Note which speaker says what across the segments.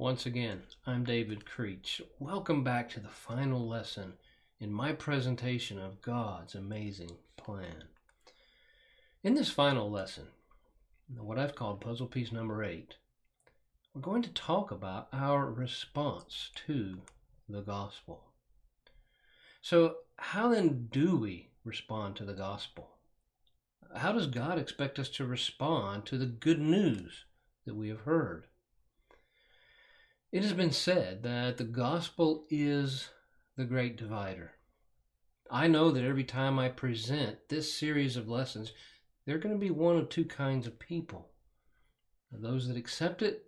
Speaker 1: Once again, I'm David Creech. Welcome back to the final lesson in my presentation of God's amazing plan. In this final lesson, what I've called puzzle piece number eight, we're going to talk about our response to the gospel. So, how then do we respond to the gospel? How does God expect us to respond to the good news that we have heard? It has been said that the gospel is the great divider. I know that every time I present this series of lessons, there are going to be one of two kinds of people those that accept it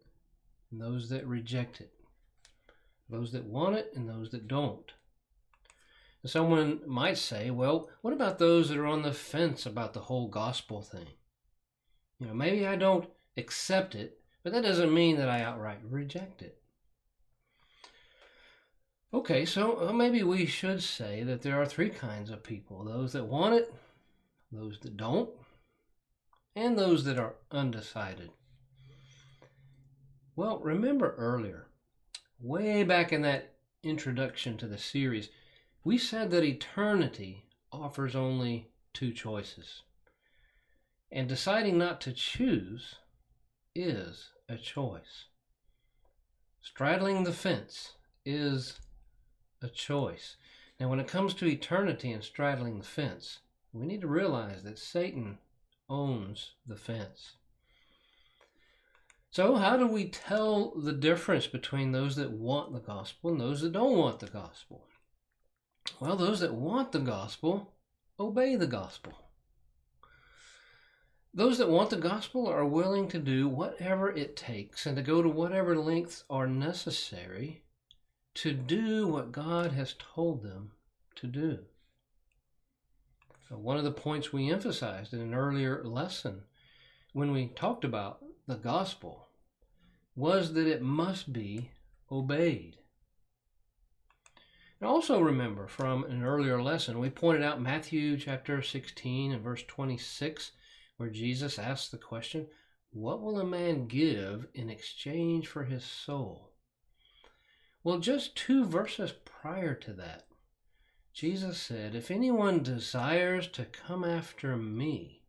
Speaker 1: and those that reject it, those that want it and those that don't. Someone might say, well, what about those that are on the fence about the whole gospel thing? You know, maybe I don't accept it, but that doesn't mean that I outright reject it. Okay, so uh, maybe we should say that there are three kinds of people those that want it, those that don't, and those that are undecided. Well, remember earlier, way back in that introduction to the series, we said that eternity offers only two choices. And deciding not to choose is a choice. Straddling the fence is a choice. Now, when it comes to eternity and straddling the fence, we need to realize that Satan owns the fence. So, how do we tell the difference between those that want the gospel and those that don't want the gospel? Well, those that want the gospel obey the gospel. Those that want the gospel are willing to do whatever it takes and to go to whatever lengths are necessary to do what God has told them to do. So one of the points we emphasized in an earlier lesson when we talked about the gospel was that it must be obeyed. And also remember from an earlier lesson, we pointed out Matthew chapter 16 and verse 26, where Jesus asked the question, What will a man give in exchange for his soul? Well, just two verses prior to that, Jesus said, If anyone desires to come after me,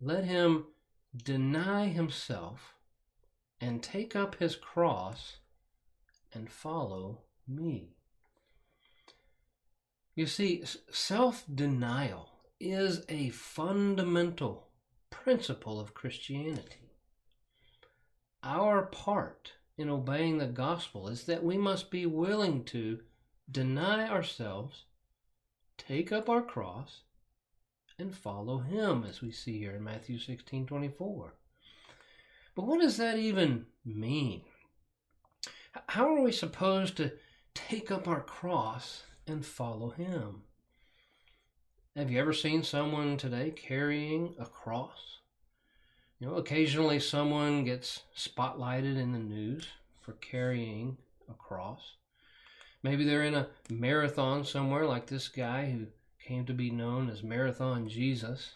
Speaker 1: let him deny himself and take up his cross and follow me. You see, self denial is a fundamental principle of Christianity. Our part in obeying the gospel is that we must be willing to deny ourselves, take up our cross, and follow him, as we see here in Matthew 16 24. But what does that even mean? How are we supposed to take up our cross and follow him? Have you ever seen someone today carrying a cross? You know, occasionally someone gets spotlighted in the news for carrying a cross. Maybe they're in a marathon somewhere, like this guy who came to be known as Marathon Jesus.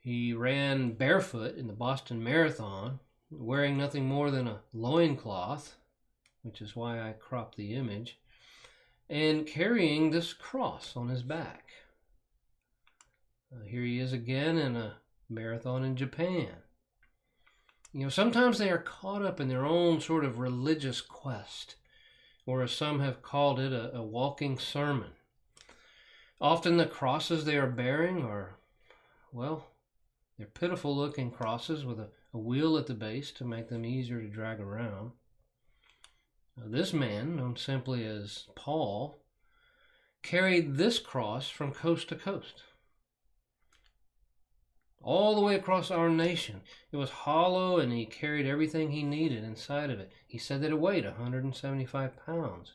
Speaker 1: He ran barefoot in the Boston Marathon, wearing nothing more than a loincloth, which is why I cropped the image, and carrying this cross on his back. Uh, here he is again in a marathon in Japan. You know, sometimes they are caught up in their own sort of religious quest, or as some have called it, a, a walking sermon. Often the crosses they are bearing are, well, they're pitiful looking crosses with a, a wheel at the base to make them easier to drag around. Now, this man, known simply as Paul, carried this cross from coast to coast all the way across our nation. It was hollow and he carried everything he needed inside of it. He said that it weighed 175 pounds.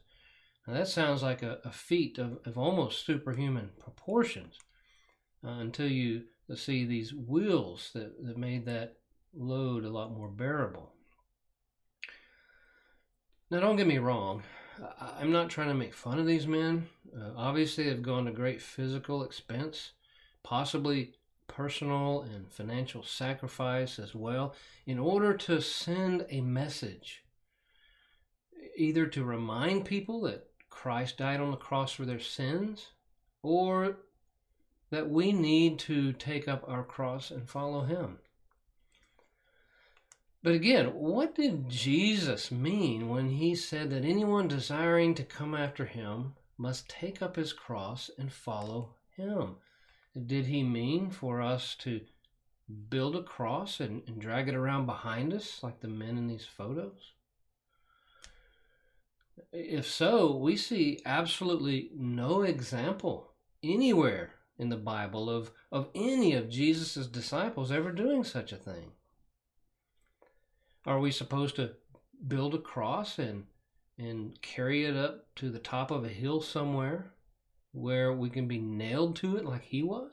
Speaker 1: Now that sounds like a, a feat of, of almost superhuman proportions uh, until you see these wheels that, that made that load a lot more bearable. Now, don't get me wrong. I'm not trying to make fun of these men. Uh, obviously, they've gone to great physical expense, possibly personal and financial sacrifice as well in order to send a message either to remind people that Christ died on the cross for their sins, or that we need to take up our cross and follow him. But again, what did Jesus mean when he said that anyone desiring to come after him must take up his cross and follow him? Did he mean for us to build a cross and, and drag it around behind us like the men in these photos? If so, we see absolutely no example anywhere in the Bible of, of any of Jesus' disciples ever doing such a thing. Are we supposed to build a cross and and carry it up to the top of a hill somewhere where we can be nailed to it like he was?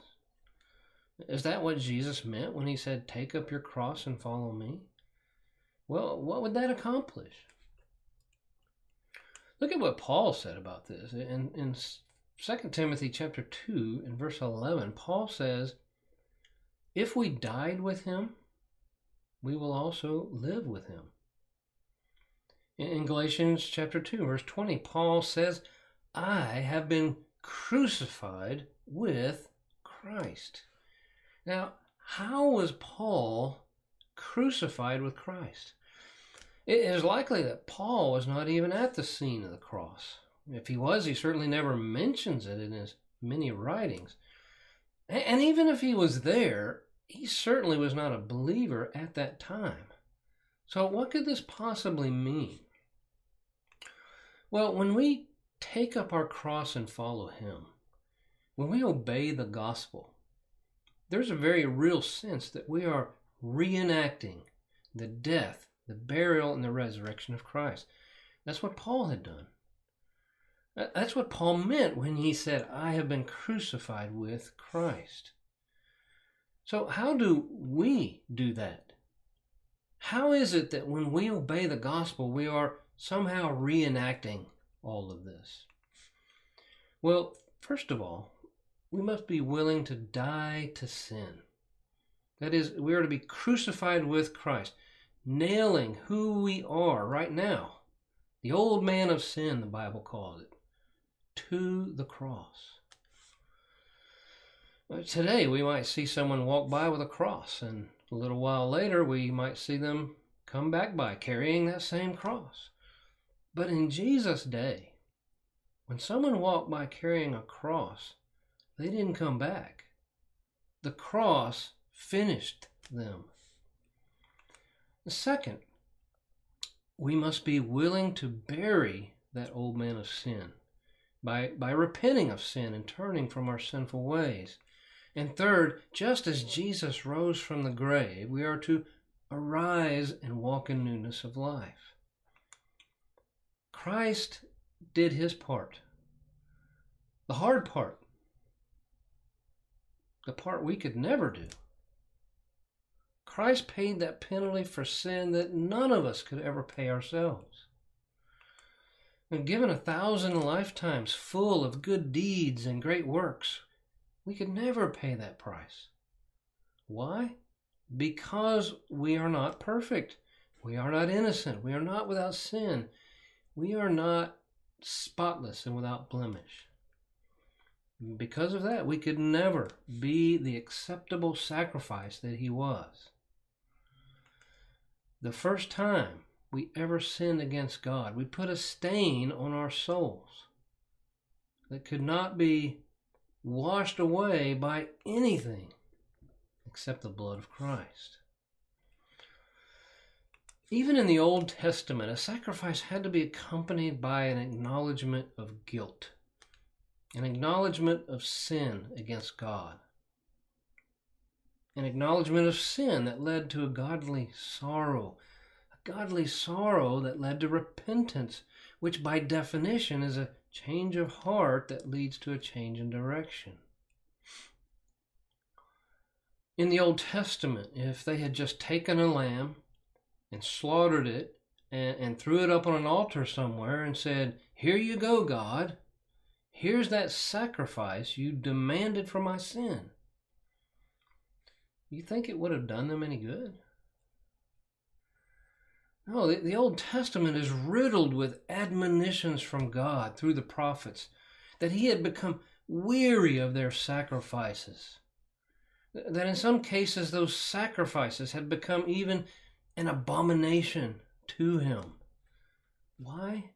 Speaker 1: Is that what Jesus meant when he said, Take up your cross and follow me? Well, what would that accomplish? Look at what Paul said about this. In, in 2 Timothy chapter 2 and verse 11, Paul says, If we died with him, we will also live with him. In Galatians chapter 2, verse 20, Paul says, I have been crucified with Christ. Now, how was Paul crucified with Christ? It is likely that Paul was not even at the scene of the cross. If he was, he certainly never mentions it in his many writings. And even if he was there, he certainly was not a believer at that time. So, what could this possibly mean? Well, when we take up our cross and follow him, when we obey the gospel, there's a very real sense that we are reenacting the death, the burial, and the resurrection of Christ. That's what Paul had done. That's what Paul meant when he said, I have been crucified with Christ. So, how do we do that? How is it that when we obey the gospel, we are somehow reenacting all of this? Well, first of all, we must be willing to die to sin. That is, we are to be crucified with Christ, nailing who we are right now, the old man of sin, the Bible calls it to the cross. Uh, today, we might see someone walk by with a cross, and a little while later, we might see them come back by carrying that same cross. But in Jesus' day, when someone walked by carrying a cross, they didn't come back. The cross finished them. Second, we must be willing to bury that old man of sin by, by repenting of sin and turning from our sinful ways. And third, just as Jesus rose from the grave, we are to arise and walk in newness of life. Christ did his part. The hard part. The part we could never do. Christ paid that penalty for sin that none of us could ever pay ourselves. And given a thousand lifetimes full of good deeds and great works, we could never pay that price. Why? Because we are not perfect. We are not innocent. We are not without sin. We are not spotless and without blemish. Because of that, we could never be the acceptable sacrifice that He was. The first time we ever sinned against God. We put a stain on our souls that could not be washed away by anything except the blood of Christ. Even in the Old Testament, a sacrifice had to be accompanied by an acknowledgement of guilt, an acknowledgement of sin against God, an acknowledgement of sin that led to a godly sorrow a godly sorrow that led to repentance, which by definition is a change of heart that leads to a change in direction. In the Old Testament, if they had just taken a lamb and slaughtered it and, and threw it up on an altar somewhere and said, Here you go, God, here's that sacrifice you demanded for my sin, you think it would have done them any good? No, the, the Old Testament is riddled with admonitions from God through the prophets that he had become weary of their sacrifices. That in some cases those sacrifices had become even an abomination to him. Why?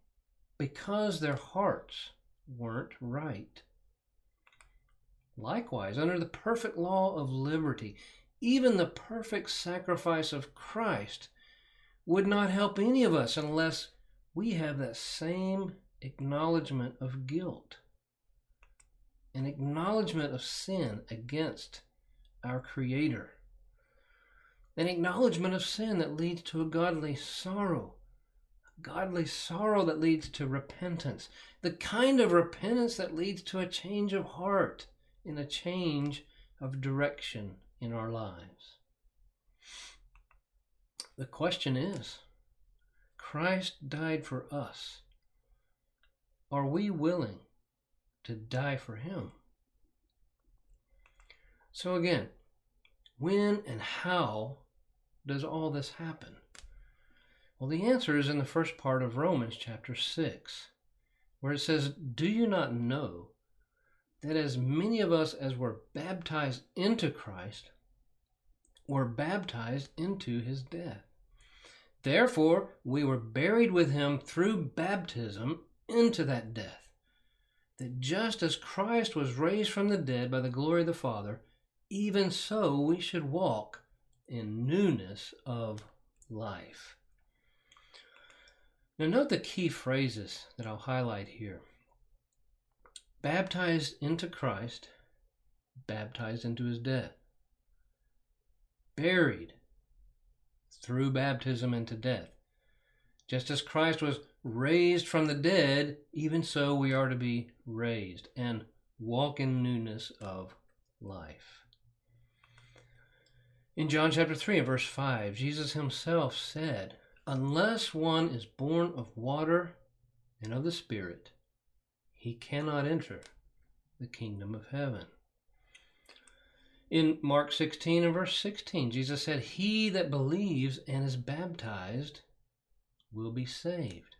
Speaker 1: Because their hearts weren't right. Likewise, under the perfect law of liberty, even the perfect sacrifice of Christ would not help any of us unless we have that same acknowledgement of guilt, an acknowledgement of sin against our Creator, an acknowledgement of sin that leads to a godly sorrow, a godly sorrow that leads to repentance, the kind of repentance that leads to a change of heart and a change of direction in our lives. The question is Christ died for us. Are we willing to die for him? So, again, when and how does all this happen? Well, the answer is in the first part of Romans chapter 6, where it says, Do you not know that as many of us as were baptized into Christ were baptized into his death. Therefore, we were buried with him through baptism into that death. That just as Christ was raised from the dead by the glory of the Father, even so we should walk in newness of life. Now, note the key phrases that I'll highlight here baptized into Christ, baptized into his death, buried through baptism into death. Just as Christ was raised from the dead, even so we are to be raised and walk in newness of life. In John chapter 3 and verse 5, Jesus himself said, Unless one is born of water and of the Spirit, he cannot enter the kingdom of heaven. In Mark 16 and verse 16, Jesus said, He that believes and is baptized will be saved.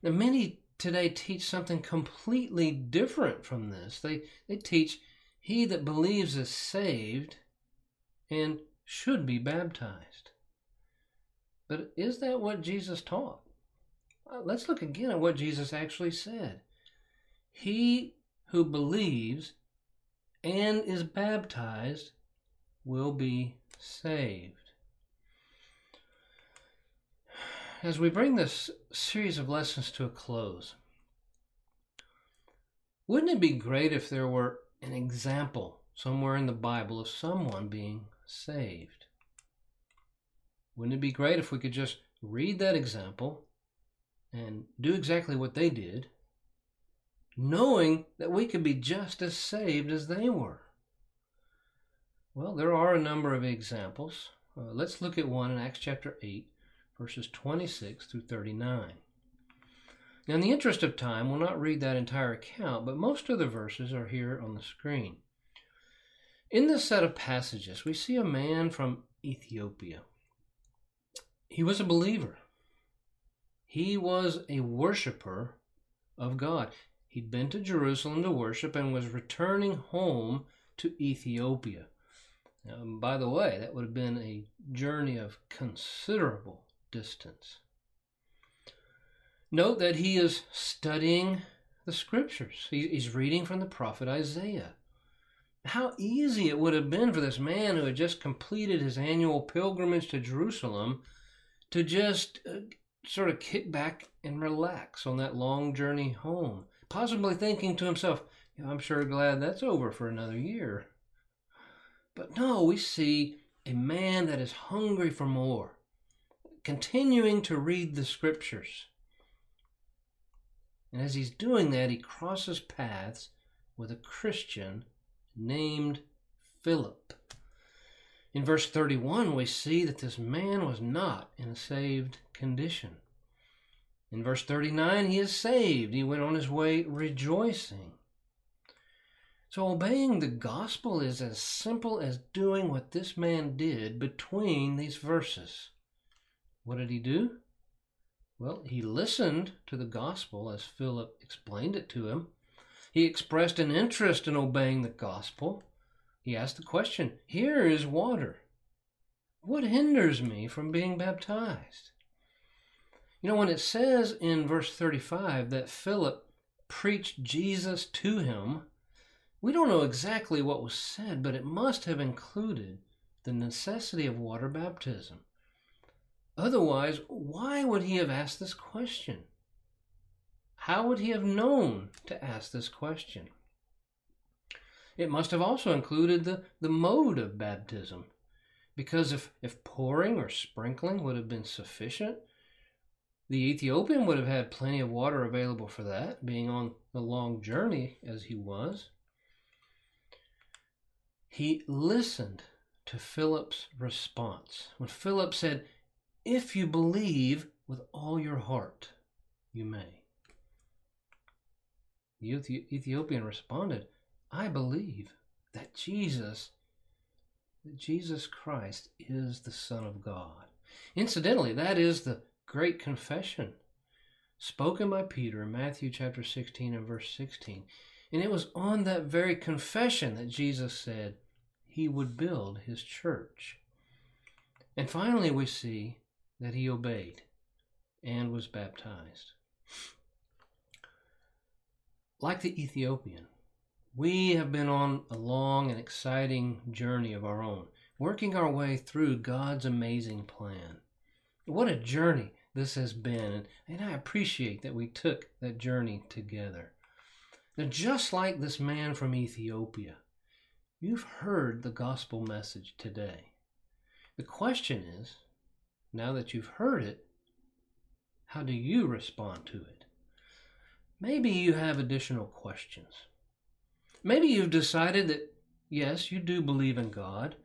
Speaker 1: Now, many today teach something completely different from this. They, they teach, He that believes is saved and should be baptized. But is that what Jesus taught? Uh, let's look again at what Jesus actually said. He who believes and is baptized will be saved. As we bring this series of lessons to a close, wouldn't it be great if there were an example somewhere in the Bible of someone being saved? Wouldn't it be great if we could just read that example and do exactly what they did knowing that we could be just as saved as they were? Well, there are a number of examples. Uh, let's look at one in Acts chapter 8, verses 26 through 39. Now, in the interest of time, we'll not read that entire account, but most of the verses are here on the screen. In this set of passages, we see a man from Ethiopia. He was a believer. He was a worshiper of God. He'd been to Jerusalem to worship and was returning home to Ethiopia. Now, by the way, that would have been a journey of considerable distance. Note that he is studying the scriptures. He's reading from the prophet Isaiah. How easy it would have been for this man who had just completed his annual pilgrimage to Jerusalem to just uh, sort of kick back and relax on that long journey home possibly thinking to himself, I'm sure glad that's over for another year. But no, we see a man that is hungry for more, continuing to read the scriptures. And as he's doing that, he crosses paths with a Christian named Philip. In verse 31, we see that this man was not in a saved condition. In verse 39, he is saved. He went on his way rejoicing. So, obeying the gospel is as simple as doing what this man did between these verses. What did he do? Well, he listened to the gospel as Philip explained it to him. He expressed an interest in obeying the gospel. He asked the question Here is water. What hinders me from being baptized? You know, when it says in verse 35 that Philip preached Jesus to him, we don't know exactly what was said, but it must have included the necessity of water baptism. Otherwise, why would he have asked this question? How would he have known to ask this question? It must have also included the, the mode of baptism, because if, if pouring or sprinkling would have been sufficient, the Ethiopian would have had plenty of water available for that, being on the long journey as he was. He listened to Philip's response. When Philip said, If you believe with all your heart, you may. The Ethiopian responded, I believe that Jesus, that Jesus Christ is the Son of God. Incidentally, that is the great confession spoken by Peter in Matthew chapter 16 and verse 16. And it was on that very confession that Jesus said he would build his church. And finally, we see that he obeyed and was baptized. Like the Ethiopian, we have been on a long and exciting journey of our own, working our way through God's amazing plan. What a journey this has been, and, I appreciate that we took that journey together. Now, just like this man from Ethiopia, you've heard the gospel message today. The question is now that you've heard it, how do you respond to it? Maybe you have additional questions. Maybe you've decided that, yes, you do believe in God,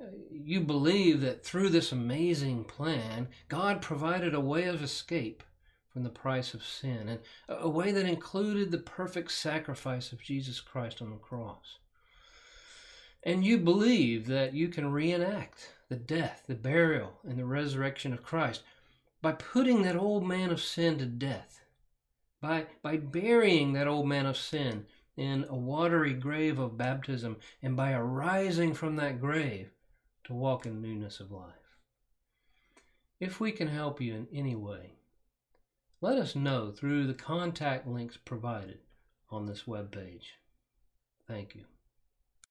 Speaker 1: uh, you believe that through this amazing plan, God provided a way of escape from the price of sin, and a way that included the perfect sacrifice of Jesus Christ on the cross. And you believe that you can reenact the death, the burial, and the resurrection of Christ by putting that old man of sin to death, by, by burying that old man of sin in a watery grave of baptism, and by arising from that grave to walk in newness of life. If we can help you in any way, let us know through the contact links provided on this web page. Thank you.